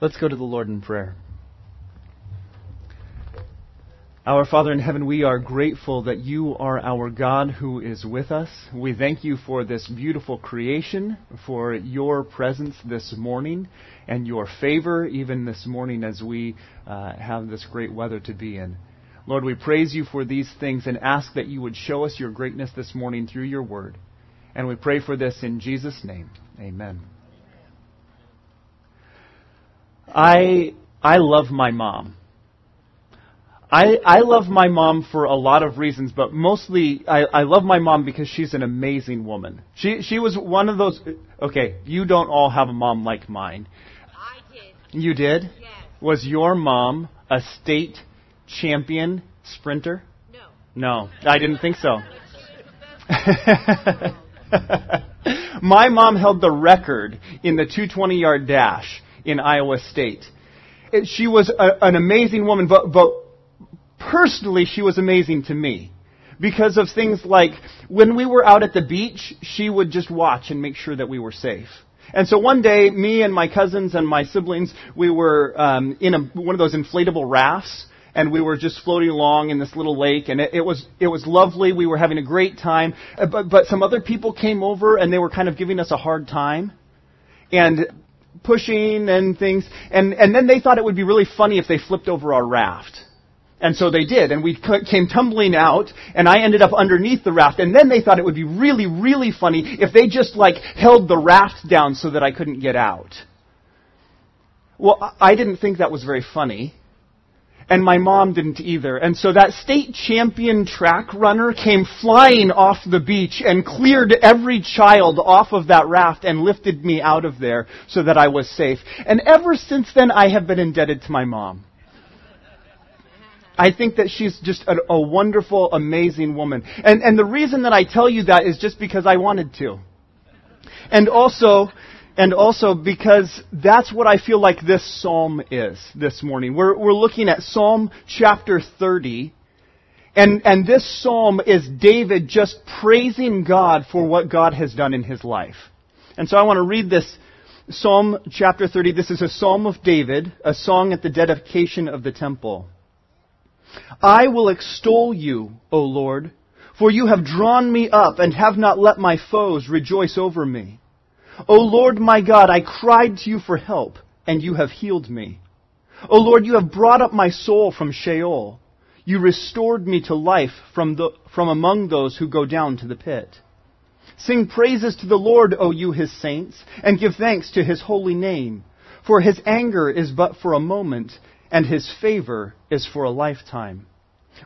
Let's go to the Lord in prayer. Our Father in heaven, we are grateful that you are our God who is with us. We thank you for this beautiful creation, for your presence this morning, and your favor even this morning as we uh, have this great weather to be in. Lord, we praise you for these things and ask that you would show us your greatness this morning through your word. And we pray for this in Jesus' name. Amen. I, I love my mom. I, I love my mom for a lot of reasons, but mostly I, I love my mom because she's an amazing woman. She, she was one of those. Okay, you don't all have a mom like mine. I did. You did? Yes. Was your mom a state champion sprinter? No. No, I didn't think so. But she was the best. My mom held the record in the 220 yard dash in Iowa State. She was a, an amazing woman, but, but personally, she was amazing to me. Because of things like when we were out at the beach, she would just watch and make sure that we were safe. And so one day, me and my cousins and my siblings, we were um, in a, one of those inflatable rafts, and we were just floating along in this little lake, and it, it was it was lovely. We were having a great time, Uh, but but some other people came over, and they were kind of giving us a hard time, and pushing and things, and and then they thought it would be really funny if they flipped over our raft. And so they did, and we came tumbling out, and I ended up underneath the raft. And then they thought it would be really, really funny if they just like held the raft down so that I couldn't get out. Well, I didn't think that was very funny. And my mom didn't either. And so that state champion track runner came flying off the beach and cleared every child off of that raft and lifted me out of there so that I was safe. And ever since then, I have been indebted to my mom. I think that she's just a, a wonderful, amazing woman. And, and the reason that I tell you that is just because I wanted to. And also, and also because that's what I feel like this psalm is this morning. We're, we're looking at Psalm chapter 30. And, and this psalm is David just praising God for what God has done in his life. And so I want to read this Psalm chapter 30. This is a psalm of David, a song at the dedication of the temple. I will extol you, O Lord, for you have drawn me up and have not let my foes rejoice over me. O Lord my God, I cried to you for help, and you have healed me. O Lord, you have brought up my soul from Sheol. You restored me to life from, the, from among those who go down to the pit. Sing praises to the Lord, O you his saints, and give thanks to his holy name. For his anger is but for a moment, and his favor is for a lifetime.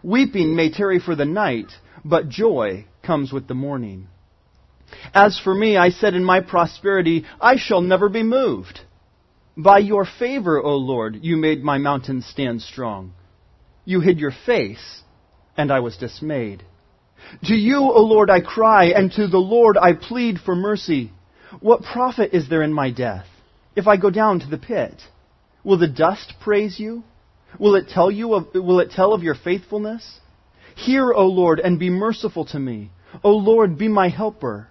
Weeping may tarry for the night, but joy comes with the morning. As for me, I said in my prosperity, I shall never be moved. By your favor, O Lord, you made my mountains stand strong. You hid your face, and I was dismayed. To you, O Lord, I cry, and to the Lord I plead for mercy. What profit is there in my death, if I go down to the pit? Will the dust praise you? Will it tell you of, will it tell of your faithfulness? Hear, O Lord, and be merciful to me. O Lord, be my helper.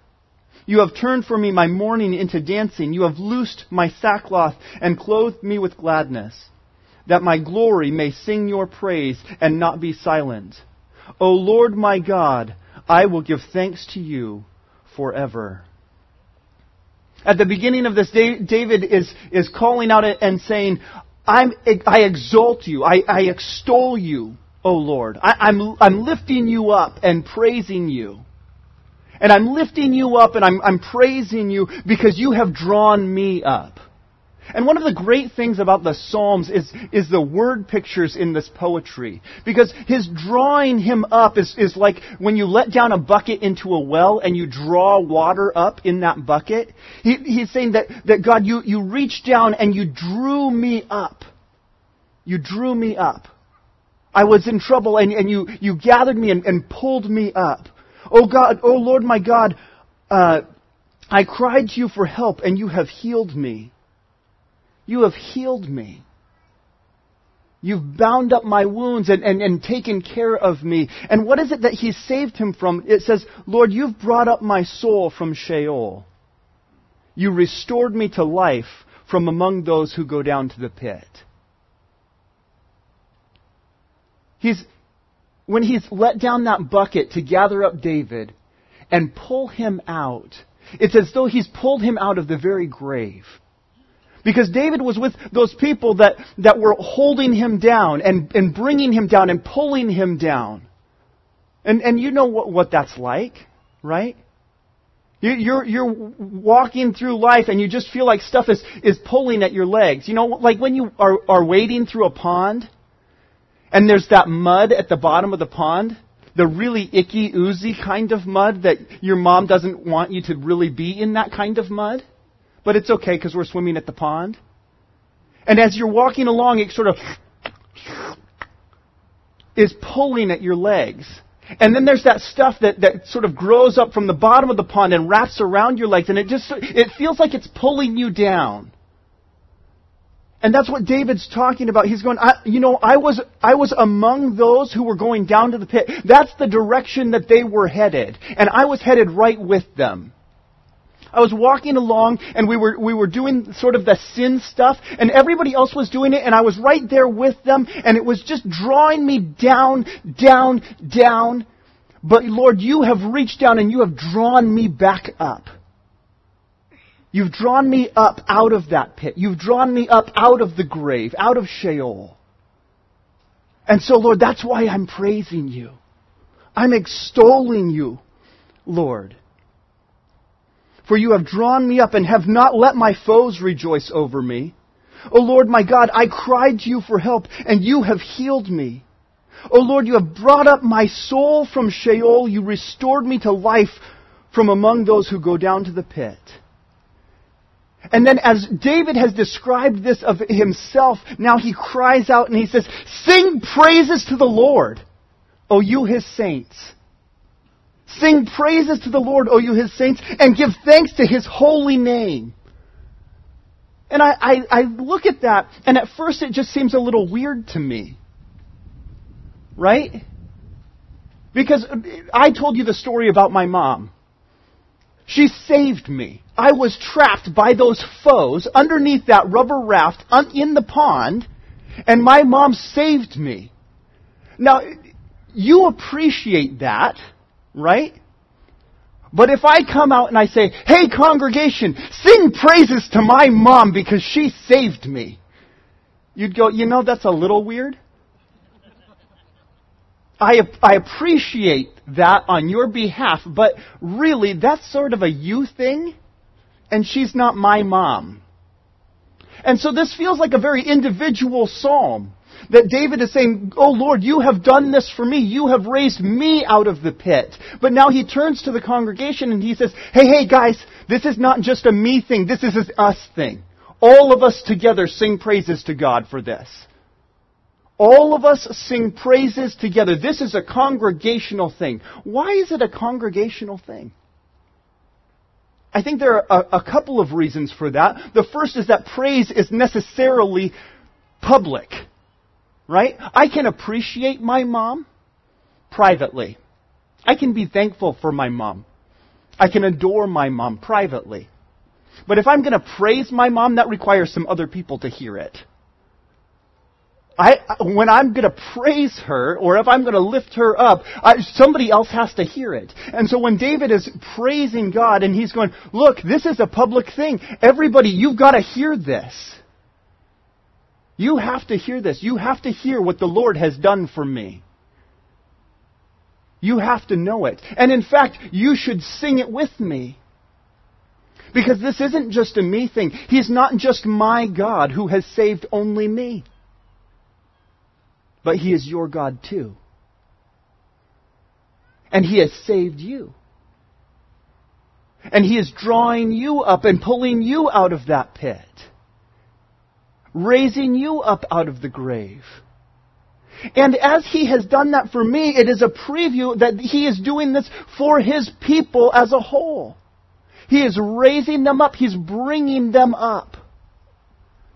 You have turned for me my mourning into dancing. You have loosed my sackcloth and clothed me with gladness, that my glory may sing your praise and not be silent. O Lord my God, I will give thanks to you forever. At the beginning of this, David is, is calling out and saying, I'm, I exalt you, I, I extol you, O Lord. I, I'm, I'm lifting you up and praising you. And I'm lifting you up and I'm, I'm praising you because you have drawn me up. And one of the great things about the Psalms is, is the word pictures in this poetry. Because his drawing him up is, is like when you let down a bucket into a well and you draw water up in that bucket. He, he's saying that, that God, you, you reached down and you drew me up. You drew me up. I was in trouble and, and you, you gathered me and, and pulled me up. Oh God, oh Lord my God, uh, I cried to you for help and you have healed me. You have healed me. You've bound up my wounds and, and, and taken care of me. And what is it that he saved him from? It says, Lord, you've brought up my soul from Sheol. You restored me to life from among those who go down to the pit. He's, when he's let down that bucket to gather up David and pull him out, it's as though he's pulled him out of the very grave. Because David was with those people that, that were holding him down and, and bringing him down and pulling him down. And, and you know what, what that's like, right? You, you're, you're walking through life and you just feel like stuff is, is pulling at your legs. You know, like when you are, are wading through a pond and there's that mud at the bottom of the pond, the really icky, oozy kind of mud that your mom doesn't want you to really be in that kind of mud. But it's okay because we're swimming at the pond. And as you're walking along, it sort of is pulling at your legs. And then there's that stuff that, that sort of grows up from the bottom of the pond and wraps around your legs, and it just it feels like it's pulling you down. And that's what David's talking about. He's going, I, you know, I was I was among those who were going down to the pit. That's the direction that they were headed, and I was headed right with them. I was walking along and we were, we were doing sort of the sin stuff and everybody else was doing it and I was right there with them and it was just drawing me down, down, down. But Lord, you have reached down and you have drawn me back up. You've drawn me up out of that pit. You've drawn me up out of the grave, out of Sheol. And so, Lord, that's why I'm praising you. I'm extolling you, Lord. For you have drawn me up and have not let my foes rejoice over me. O Lord my God, I cried to you for help, and you have healed me. O Lord, you have brought up my soul from Sheol. You restored me to life from among those who go down to the pit. And then as David has described this of himself, now he cries out and he says, Sing praises to the Lord, O you his saints. Sing praises to the Lord, O you his saints, and give thanks to his holy name. And I, I, I, look at that, and at first it just seems a little weird to me. Right? Because I told you the story about my mom. She saved me. I was trapped by those foes underneath that rubber raft in the pond, and my mom saved me. Now, you appreciate that right? But if I come out and I say, hey congregation, sing praises to my mom because she saved me, you'd go, you know, that's a little weird. I, I appreciate that on your behalf, but really that's sort of a you thing, and she's not my mom. And so this feels like a very individual psalm. That David is saying, Oh Lord, you have done this for me. You have raised me out of the pit. But now he turns to the congregation and he says, Hey, hey guys, this is not just a me thing. This is an us thing. All of us together sing praises to God for this. All of us sing praises together. This is a congregational thing. Why is it a congregational thing? I think there are a, a, couple of reasons for that. The first is that praise is necessarily public. Right? I can appreciate my mom privately. I can be thankful for my mom. I can adore my mom privately. But if I'm going to praise my mom, that requires some other people to hear it. I, when I'm going to praise her, or if I'm going to lift her up, I, somebody else has to hear it. And so when David is praising God and he's going, look, this is a public thing. Everybody, you've got to hear this. You have to hear this. You have to hear what the Lord has done for me. You have to know it. And in fact, you should sing it with me. Because this isn't just a me thing. He's not just my God who has saved only me. But He is your God too. And He has saved you. And He is drawing you up and pulling you out of that pit raising you up out of the grave. And as He has done that for me, it is a preview that He is doing this for His people as a whole. He is raising them up. He's bringing them up.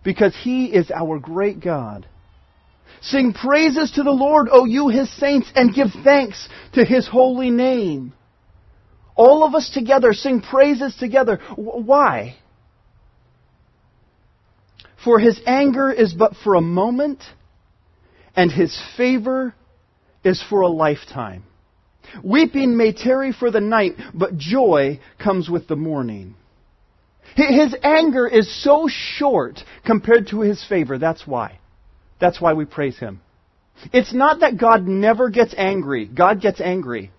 Because He is our great God. Sing praises to the Lord, O you His saints, and give thanks to His holy name. All of us together sing praises together. Why? For his anger is but for a moment, and his favor is for a lifetime. Weeping may tarry for the night, but joy comes with the morning. His anger is so short compared to his favor. That's why. That's why we praise him. It's not that God never gets angry. God gets angry.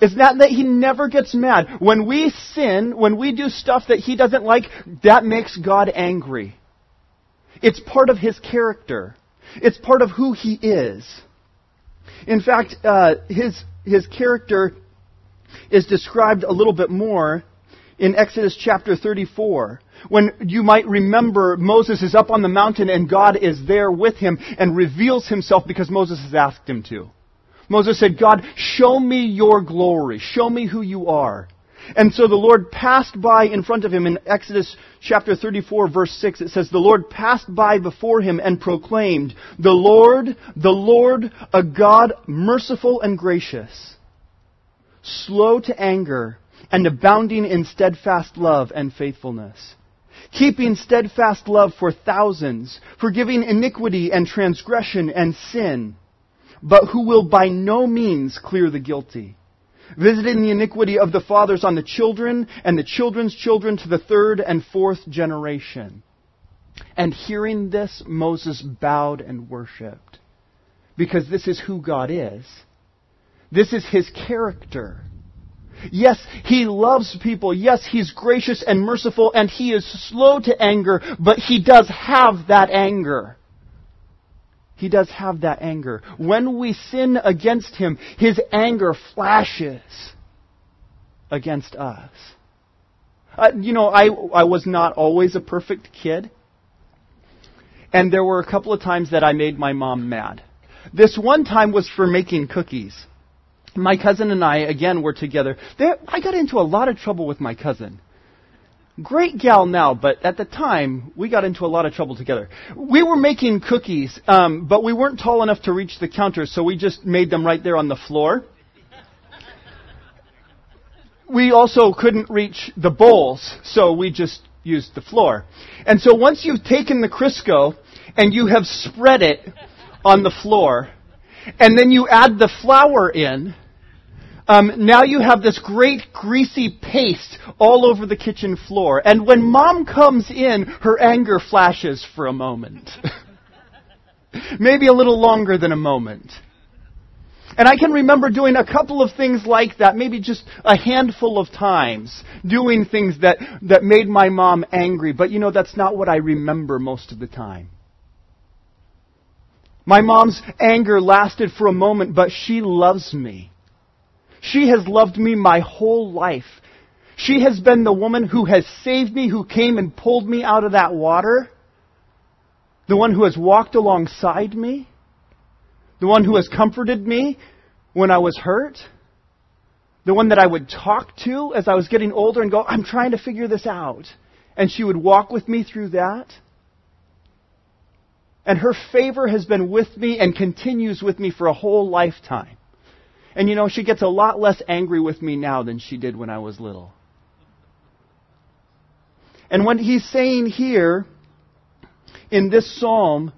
It's not that he never gets mad. When we sin, when we do stuff that he doesn't like, that makes God angry. It's part of his character. It's part of who he is. In fact, uh, his, his character is described a little bit more in Exodus chapter 34. When you might remember Moses is up on the mountain and God is there with him and reveals himself because Moses has asked him to. Moses said, God, show me your glory. Show me who you are. And so the Lord passed by in front of him in Exodus chapter 34 verse 6. It says, The Lord passed by before him and proclaimed, The Lord, the Lord, a God merciful and gracious, slow to anger and abounding in steadfast love and faithfulness, keeping steadfast love for thousands, forgiving iniquity and transgression and sin, but who will by no means clear the guilty visiting the iniquity of the fathers on the children and the children's children to the third and fourth generation. And hearing this, Moses bowed and worshiped. Because this is who God is. This is his character. Yes, he loves people. Yes, he's gracious and merciful, and he is slow to anger, but he does have that anger. He does have that anger. When we sin against him, his anger flashes against us. Uh, you know, I, I was not always a perfect kid. And there were a couple of times that I made my mom mad. This one time was for making cookies. My cousin and I, again, were together. There, I got into a lot of trouble with my cousin great gal now, but at the time, we got into a lot of trouble together. We were making cookies, um, but we weren't tall enough to reach the counter, so we just made them right there on the floor. We also couldn't reach the bowls, so we just used the floor. And so once you've taken the Crisco and you have spread it on the floor, and then you add the flour in, um, now you have this great greasy paste all over the kitchen floor. And when mom comes in, her anger flashes for a moment. Maybe a little longer than a moment. And I can remember doing a couple of things like that, maybe just a handful of times, doing things that, that made my mom angry. But you know, that's not what I remember most of the time. My mom's anger lasted for a moment, but she loves me. She has loved me my whole life. She has been the woman who has saved me, who came and pulled me out of that water. The one who has walked alongside me. The one who has comforted me when I was hurt. The one that I would talk to as I was getting older and go, I'm trying to figure this out. And she would walk with me through that. And her favor has been with me and continues with me for a whole lifetime. And you know, she gets a lot less angry with me now than she did when I was little. And what he's saying here in this psalm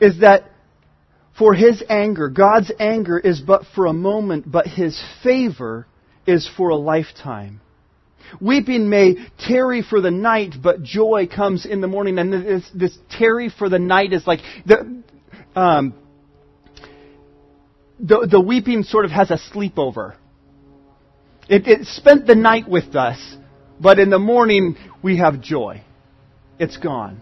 is that for his anger, God's anger is but for a moment, but his favor is for a lifetime. Weeping may tarry for the night, but joy comes in the morning. And this, this tarry for the night is like the, um, the, the weeping sort of has a sleepover. It, it spent the night with us, but in the morning we have joy. It's gone.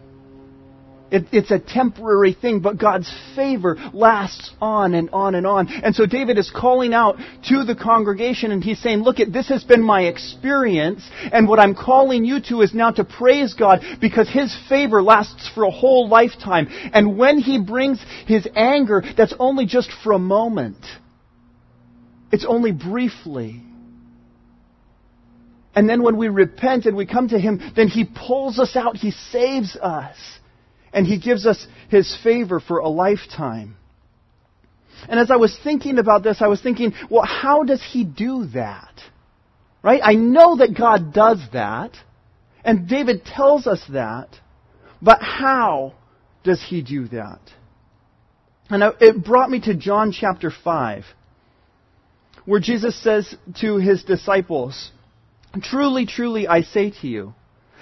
It, it's a temporary thing, but God's favor lasts on and on and on. And so David is calling out to the congregation and he's saying, look, at this has been my experience, and what I'm calling you to is now to praise God because His favor lasts for a whole lifetime. And when He brings His anger, that's only just for a moment. It's only briefly. And then when we repent and we come to Him, then He pulls us out. He saves us and He gives us His favor for a lifetime. And as I was thinking about this, I was thinking, well, how does He do that? Right? I know that God does that. And David tells us that, but how does he do that? And it brought me to John chapter 5, where Jesus says to his disciples, Truly, truly, I say to you,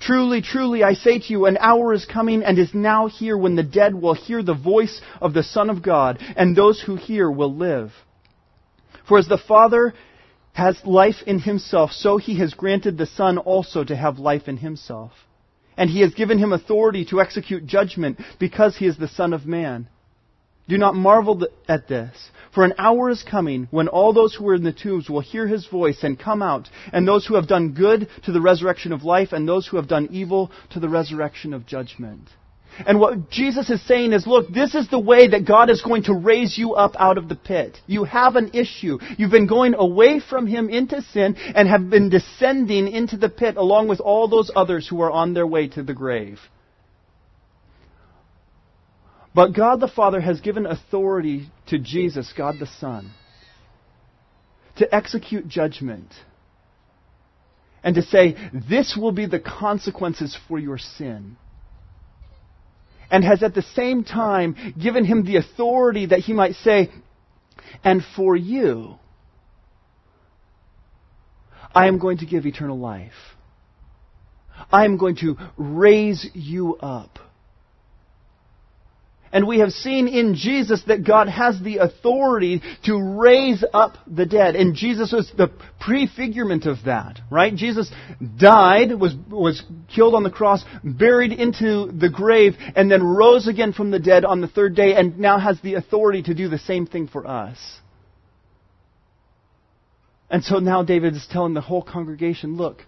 Truly, truly, I say to you, an hour is coming and is now here when the dead will hear the voice of the Son of God, and those who hear will live. For as the Father has life in himself, so he has granted the Son also to have life in himself. And he has given him authority to execute judgment because he is the Son of Man. Do not marvel at this, for an hour is coming when all those who are in the tombs will hear his voice and come out, and those who have done good to the resurrection of life, and those who have done evil to the resurrection of judgment. And what Jesus is saying is, look, this is the way that God is going to raise you up out of the pit. You have an issue. You've been going away from Him into sin and have been descending into the pit along with all those others who are on their way to the grave. But God the Father has given authority to Jesus, God the Son, to execute judgment and to say, this will be the consequences for your sin and has at the same time given him the authority that he might say, and for you, I am going to give eternal life. I am going to raise you up. And we have seen in Jesus that God has the authority to raise up the dead. And Jesus was the prefigurement of that, right? Jesus died, was, was killed on the cross, buried into the grave, and then rose again from the dead on the third day, and now has the authority to do the same thing for us. And so now David is telling the whole congregation, look,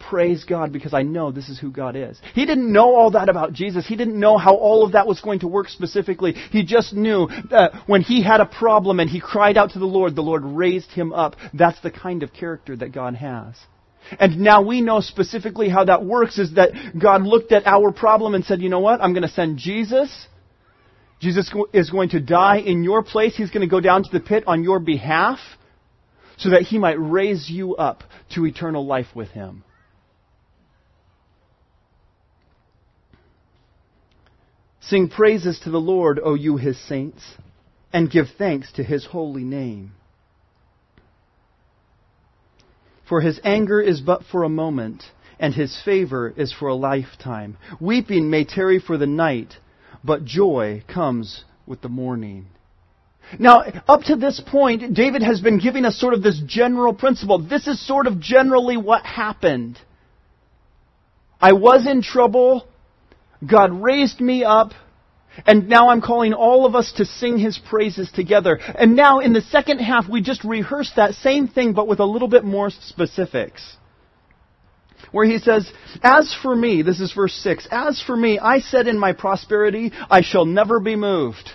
praise God because I know this is who God is. He didn't know all that about Jesus. He didn't know how all of that was going to work specifically. He just knew that when he had a problem and he cried out to the Lord, the Lord raised him up. That's the kind of character that God has. And now we know specifically how that works is that God looked at our problem and said, you know what? I'm going to send Jesus. Jesus is going to die in your place. He's going to go down to the pit on your behalf so that he might raise you up to eternal life with him. Sing praises to the Lord, O you his saints, and give thanks to his holy name. For his anger is but for a moment, and his favor is for a lifetime. Weeping may tarry for the night, but joy comes with the morning. Now, up to this point, David has been giving us sort of this general principle. This is sort of generally what happened. I was in trouble. God raised me up. And now I'm calling all of us to sing his praises together. And now in the second half, we just rehearse that same thing, but with a little bit more specifics. Where he says, As for me, this is verse 6, As for me, I said in my prosperity, I shall never be moved.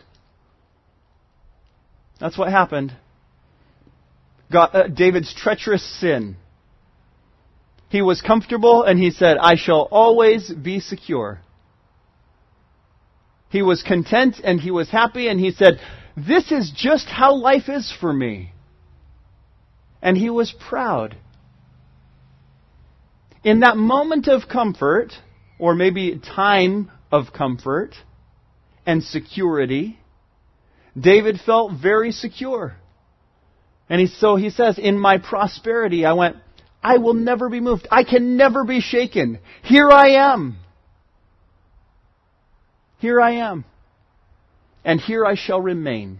That's what happened. God, uh, David's treacherous sin. He was comfortable and he said, I shall always be secure. He was content and he was happy and he said, This is just how life is for me. And he was proud. In that moment of comfort, or maybe time of comfort and security, David felt very secure. And he, so he says, In my prosperity, I went, I will never be moved. I can never be shaken. Here I am. Here I am, and here I shall remain.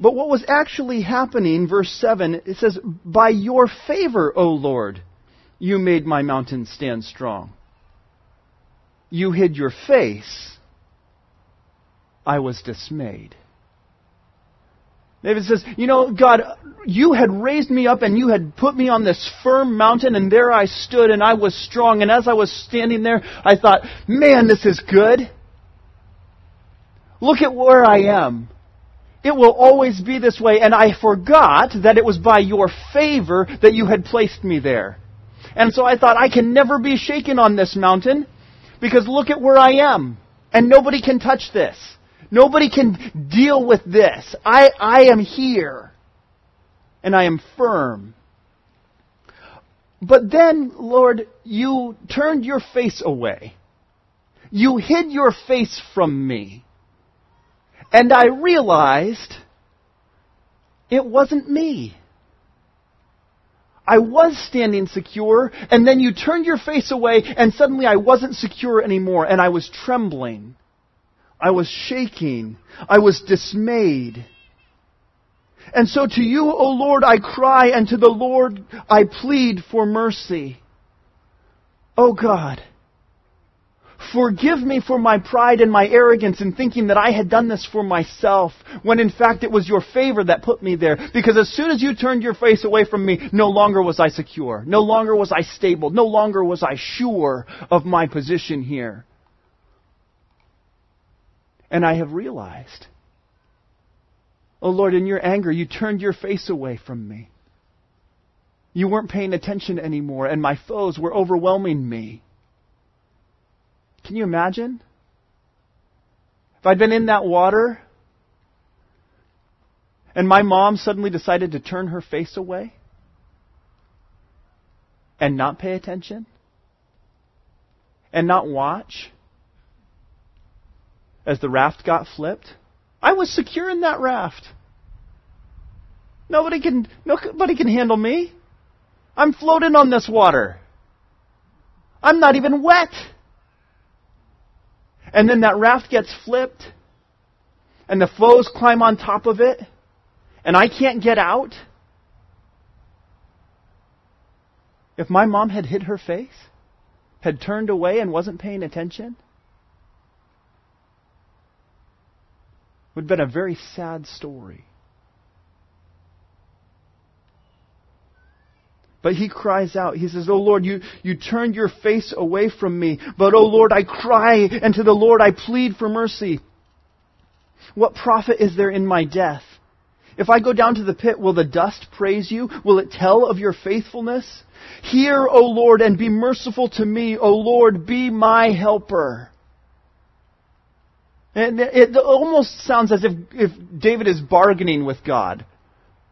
But what was actually happening, verse 7, it says, By your favor, O Lord, you made my mountain stand strong. You hid your face. I was dismayed. David says, You know, God, you had raised me up and you had put me on this firm mountain, and there I stood and I was strong. And as I was standing there, I thought, Man, this is good. Look at where I am. It will always be this way. And I forgot that it was by your favor that you had placed me there. And so I thought, I can never be shaken on this mountain because look at where I am. And nobody can touch this. Nobody can deal with this. I, I am here. And I am firm. But then, Lord, you turned your face away. You hid your face from me. And I realized it wasn't me. I was standing secure, and then you turned your face away, and suddenly I wasn't secure anymore, and I was trembling. I was shaking. I was dismayed. And so to you, O Lord, I cry, and to the Lord I plead for mercy. O God, Forgive me for my pride and my arrogance in thinking that I had done this for myself, when in fact it was your favor that put me there. Because as soon as you turned your face away from me, no longer was I secure. No longer was I stable. No longer was I sure of my position here. And I have realized, oh Lord, in your anger, you turned your face away from me. You weren't paying attention anymore, and my foes were overwhelming me. Can you imagine? If I'd been in that water and my mom suddenly decided to turn her face away and not pay attention and not watch as the raft got flipped, I was secure in that raft. Nobody can, nobody can handle me. I'm floating on this water. I'm not even wet and then that raft gets flipped, and the foes climb on top of it, and I can't get out. If my mom had hid her face, had turned away and wasn't paying attention, would have been a very sad story. But he cries out. He says, Oh Lord, you, you turned your face away from me. But oh Lord, I cry, and to the Lord I plead for mercy. What profit is there in my death? If I go down to the pit, will the dust praise you? Will it tell of your faithfulness? Hear, O Lord, and be merciful to me. O Lord, be my helper. And it almost sounds as if, if David is bargaining with God.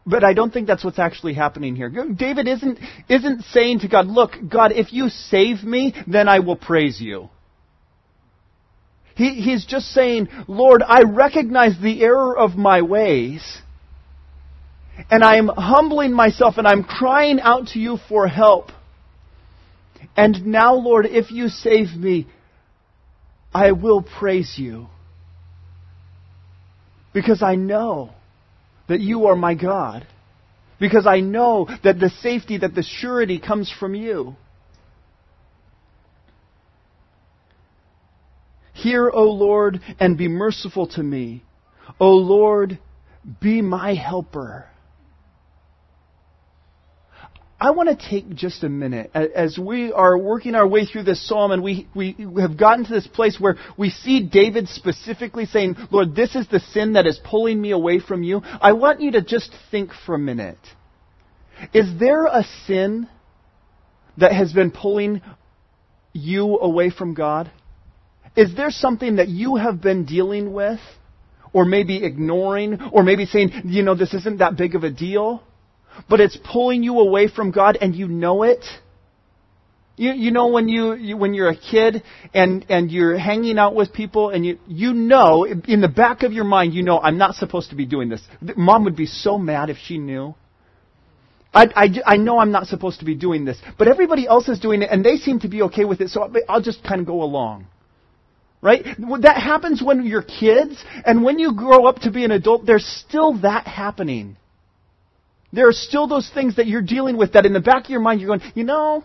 But I don't think that's what's actually happening here. David isn't, isn't saying to God, look, God, if you save me, then I will praise you. He, he's just saying, Lord, I recognize the error of my ways, and I am humbling myself and I'm crying out to you for help. And now, Lord, if you save me, I will praise you. Because I know that you are my God. Because I know that the safety, that the surety comes from you. Hear, O Lord, and be merciful to me. O Lord, be my helper. I want to take just a minute as we are working our way through this psalm and we, we have gotten to this place where we see David specifically saying, Lord, this is the sin that is pulling me away from you. I want you to just think for a minute. Is there a sin that has been pulling you away from God? Is there something that you have been dealing with? Or maybe ignoring? Or maybe saying, you know, this isn't that big of a deal? But it's pulling you away from God and you know it. You, you know when you, you when you're a kid and and you're hanging out with people and you you know in the back of your mind you know I'm not supposed to be doing this. Mom would be so mad if she knew. I, I, I know I'm not supposed to be doing this, but everybody else is doing it and they seem to be okay with it, so I'll just kind of go along. Right? That happens when you're kids, and when you grow up to be an adult, there's still that happening. There are still those things that you're dealing with that in the back of your mind you're going, you know,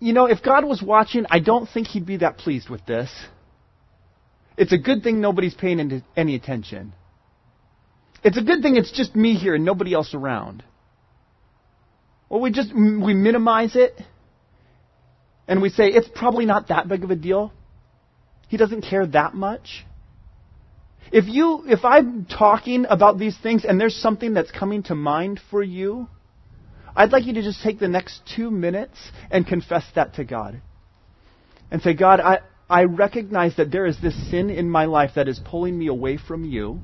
you know, if God was watching, I don't think he'd be that pleased with this. It's a good thing nobody's paying any attention. It's a good thing it's just me here and nobody else around. Well, we just we minimize it and we say it's probably not that big of a deal. He doesn't care that much. If you if I'm talking about these things and there's something that's coming to mind for you, I'd like you to just take the next 2 minutes and confess that to God. And say, God, I I recognize that there is this sin in my life that is pulling me away from you.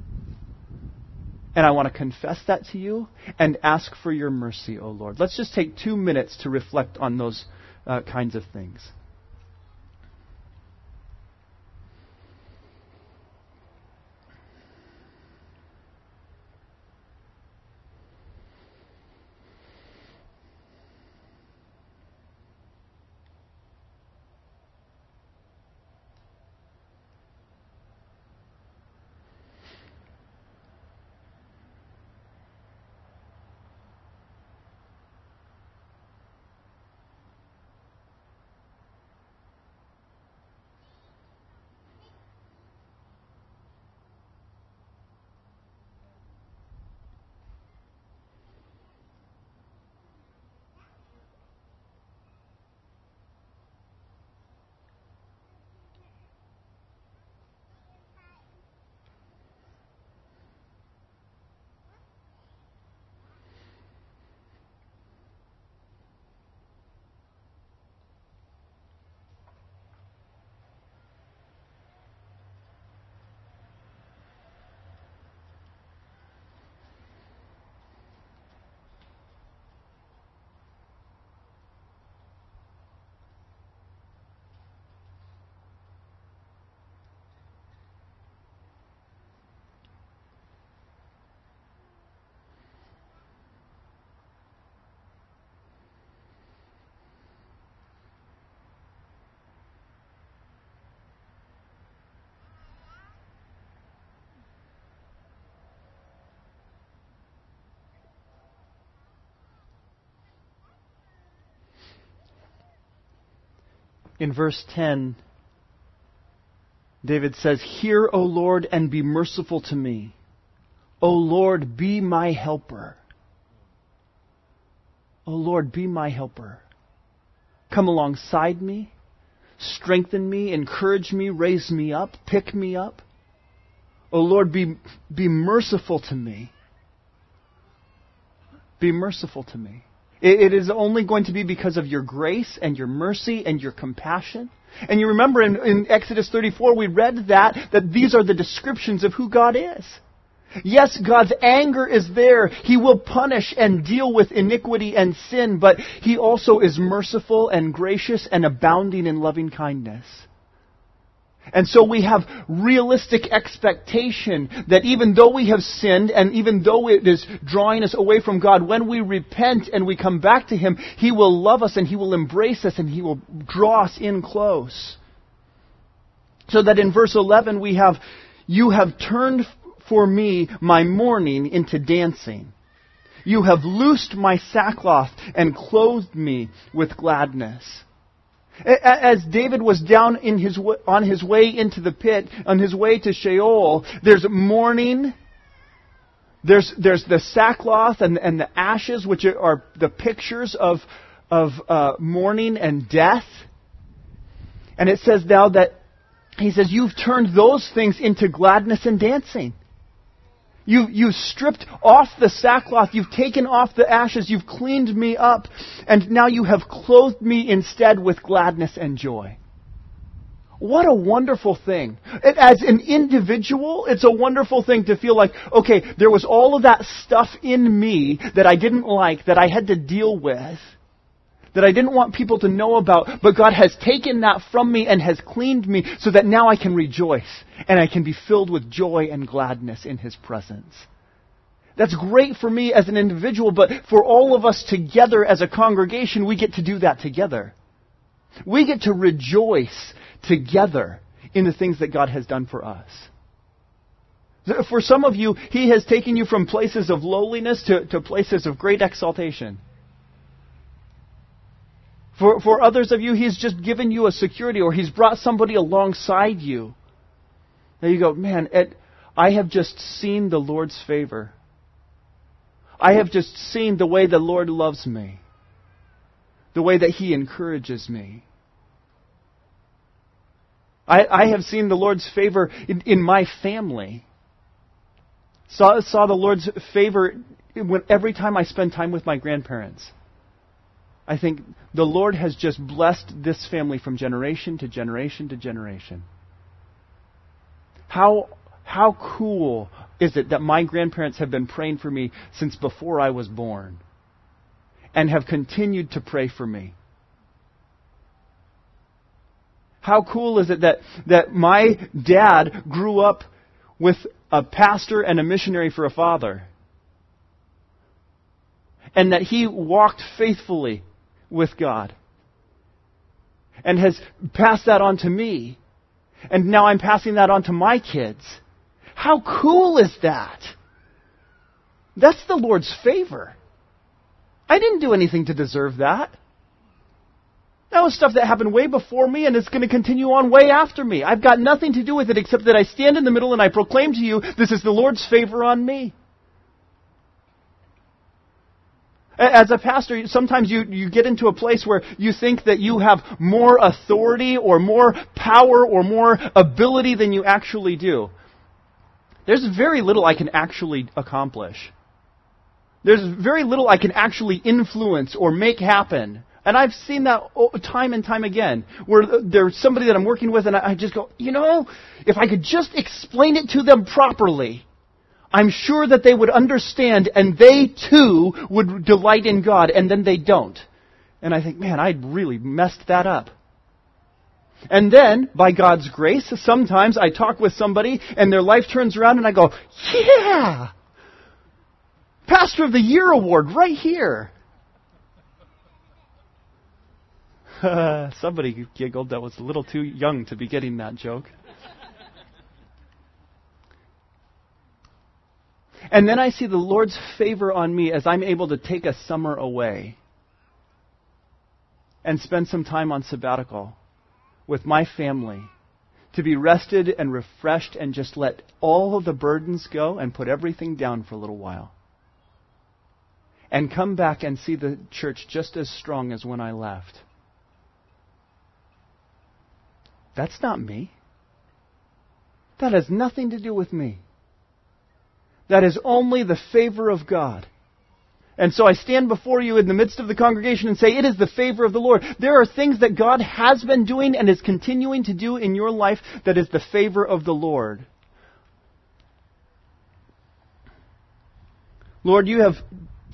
And I want to confess that to you and ask for your mercy, O oh Lord. Let's just take two minutes to reflect on those uh, kinds of things. In verse 10, David says, Hear, O Lord, and be merciful to me. O Lord, be my helper. O Lord, be my helper. Come alongside me, strengthen me, encourage me, raise me up, pick me up. O Lord, be, be merciful to me. Be merciful to me. It is only going to be because of your grace and your mercy and your compassion. And you remember in, in, Exodus 34, we read that, that these are the descriptions of who God is. Yes, God's anger is there. He will punish and deal with iniquity and sin, but He also is merciful and gracious and abounding in loving kindness. And so we have realistic expectation that even though we have sinned and even though it is drawing us away from God, when we repent and we come back to Him, He will love us and He will embrace us and He will draw us in close. So that in verse 11 we have, You have turned for me my mourning into dancing. You have loosed my sackcloth and clothed me with gladness. As David was down in his, on his way into the pit, on his way to Sheol, there's mourning. There's, there's the sackcloth and, and the ashes, which are the pictures of, of uh, mourning and death. And it says now that, he says, you've turned those things into gladness and dancing. You, you've stripped off the sackcloth. You've taken off the ashes. You've cleaned me up. And now you have clothed me instead with gladness and joy. What a wonderful thing. As an individual, it's a wonderful thing to feel like, okay, there was all of that stuff in me that I didn't like, that I had to deal with that I didn't want people to know about, but God has taken that from me and has cleaned me so that now I can rejoice and I can be filled with joy and gladness in His presence. That's great for me as an individual, but for all of us together as a congregation, we get to do that together. We get to rejoice together in the things that God has done for us. For some of you, He has taken you from places of lowliness to, to places of great exaltation. For, for others of you, He's just given you a security or He's brought somebody alongside you. Now you go, man, Ed, I have just seen the Lord's favor. I have just seen the way the Lord loves me, the way that He encourages me. I, I have seen the Lord's favor in, in my family. Saw, saw the Lord's favor when, every time I spend time with my grandparents. I think the Lord has just blessed this family from generation to generation to generation. How, how cool is it that my grandparents have been praying for me since before I was born and have continued to pray for me? How cool is it that, that my dad grew up with a pastor and a missionary for a father? And that he walked faithfully with God and has passed that on to me. And now I'm passing that on to my kids. How cool is that? That's the Lord's favor. I didn't do anything to deserve that. That was stuff that happened way before me and it's going to continue on way after me. I've got nothing to do with it except that I stand in the middle and I proclaim to you, this is the Lord's favor on me. As a pastor, sometimes you, you get into a place where you think that you have more authority or more power or more ability than you actually do. There's very little I can actually accomplish. There's very little I can actually influence or make happen. And I've seen that time and time again, where there's somebody that I'm working with and I just go, you know, if I could just explain it to them properly, I'm sure that they would understand and they too would delight in God, and then they don't. And I think, man, I really messed that up. And then, by God's grace, sometimes I talk with somebody and their life turns around and I go, yeah! Pastor of the Year award right here. Somebody giggled that was a little too young to be getting that joke. And then I see the Lord's favor on me as I'm able to take a summer away and spend some time on sabbatical with my family to be rested and refreshed and just let all of the burdens go and put everything down for a little while. And come back and see the church just as strong as when I left. That's not me. That has nothing to do with me. That is only the favor of God. And so I stand before you in the midst of the congregation and say, it is the favor of the Lord. There are things that God has been doing and is continuing to do in your life that is the favor of the Lord. Lord, you have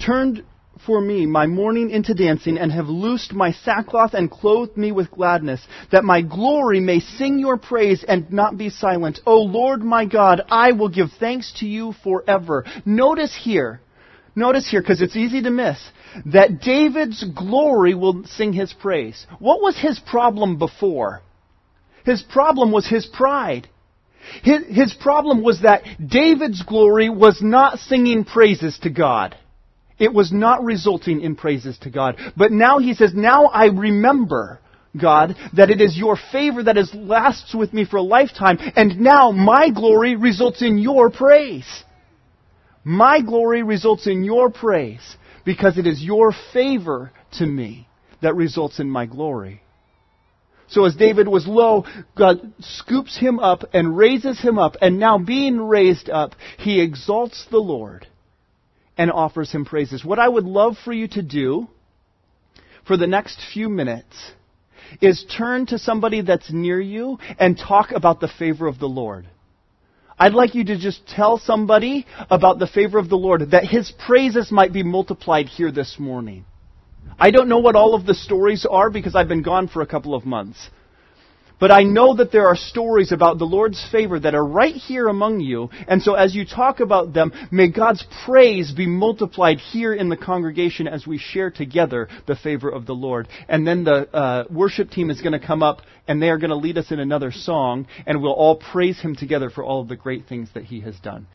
turned for me my mourning into dancing, and have loosed my sackcloth and clothed me with gladness, that my glory may sing your praise and not be silent. O Lord my God, I will give thanks to you forever. Notice here, notice here, because it's easy to miss, that David's glory will sing his praise. What was his problem before? His problem was his pride. His, his problem was that David's glory was not singing praises to God. It was not resulting in praises to God. But now he says, now I remember, God, that it is your favor that has lasts with me for a lifetime, and now my glory results in your praise. My glory results in your praise, because it is your favor to me that results in my glory. So as David was low, God scoops him up and raises him up, and now being raised up, he exalts the Lord and offers him praises. What I would love for you to do for the next few minutes is turn to somebody that's near you and talk about the favor of the Lord. I'd like you to just tell somebody about the favor of the Lord, that his praises might be multiplied here this morning. I don't know what all of the stories are because I've been gone for a couple of months. But I know that there are stories about the Lord's favor that are right here among you. And so as you talk about them, may God's praise be multiplied here in the congregation as we share together the favor of the Lord. And then the uh, worship team is going to come up and they are going to lead us in another song and we'll all praise Him together for all of the great things that He has done.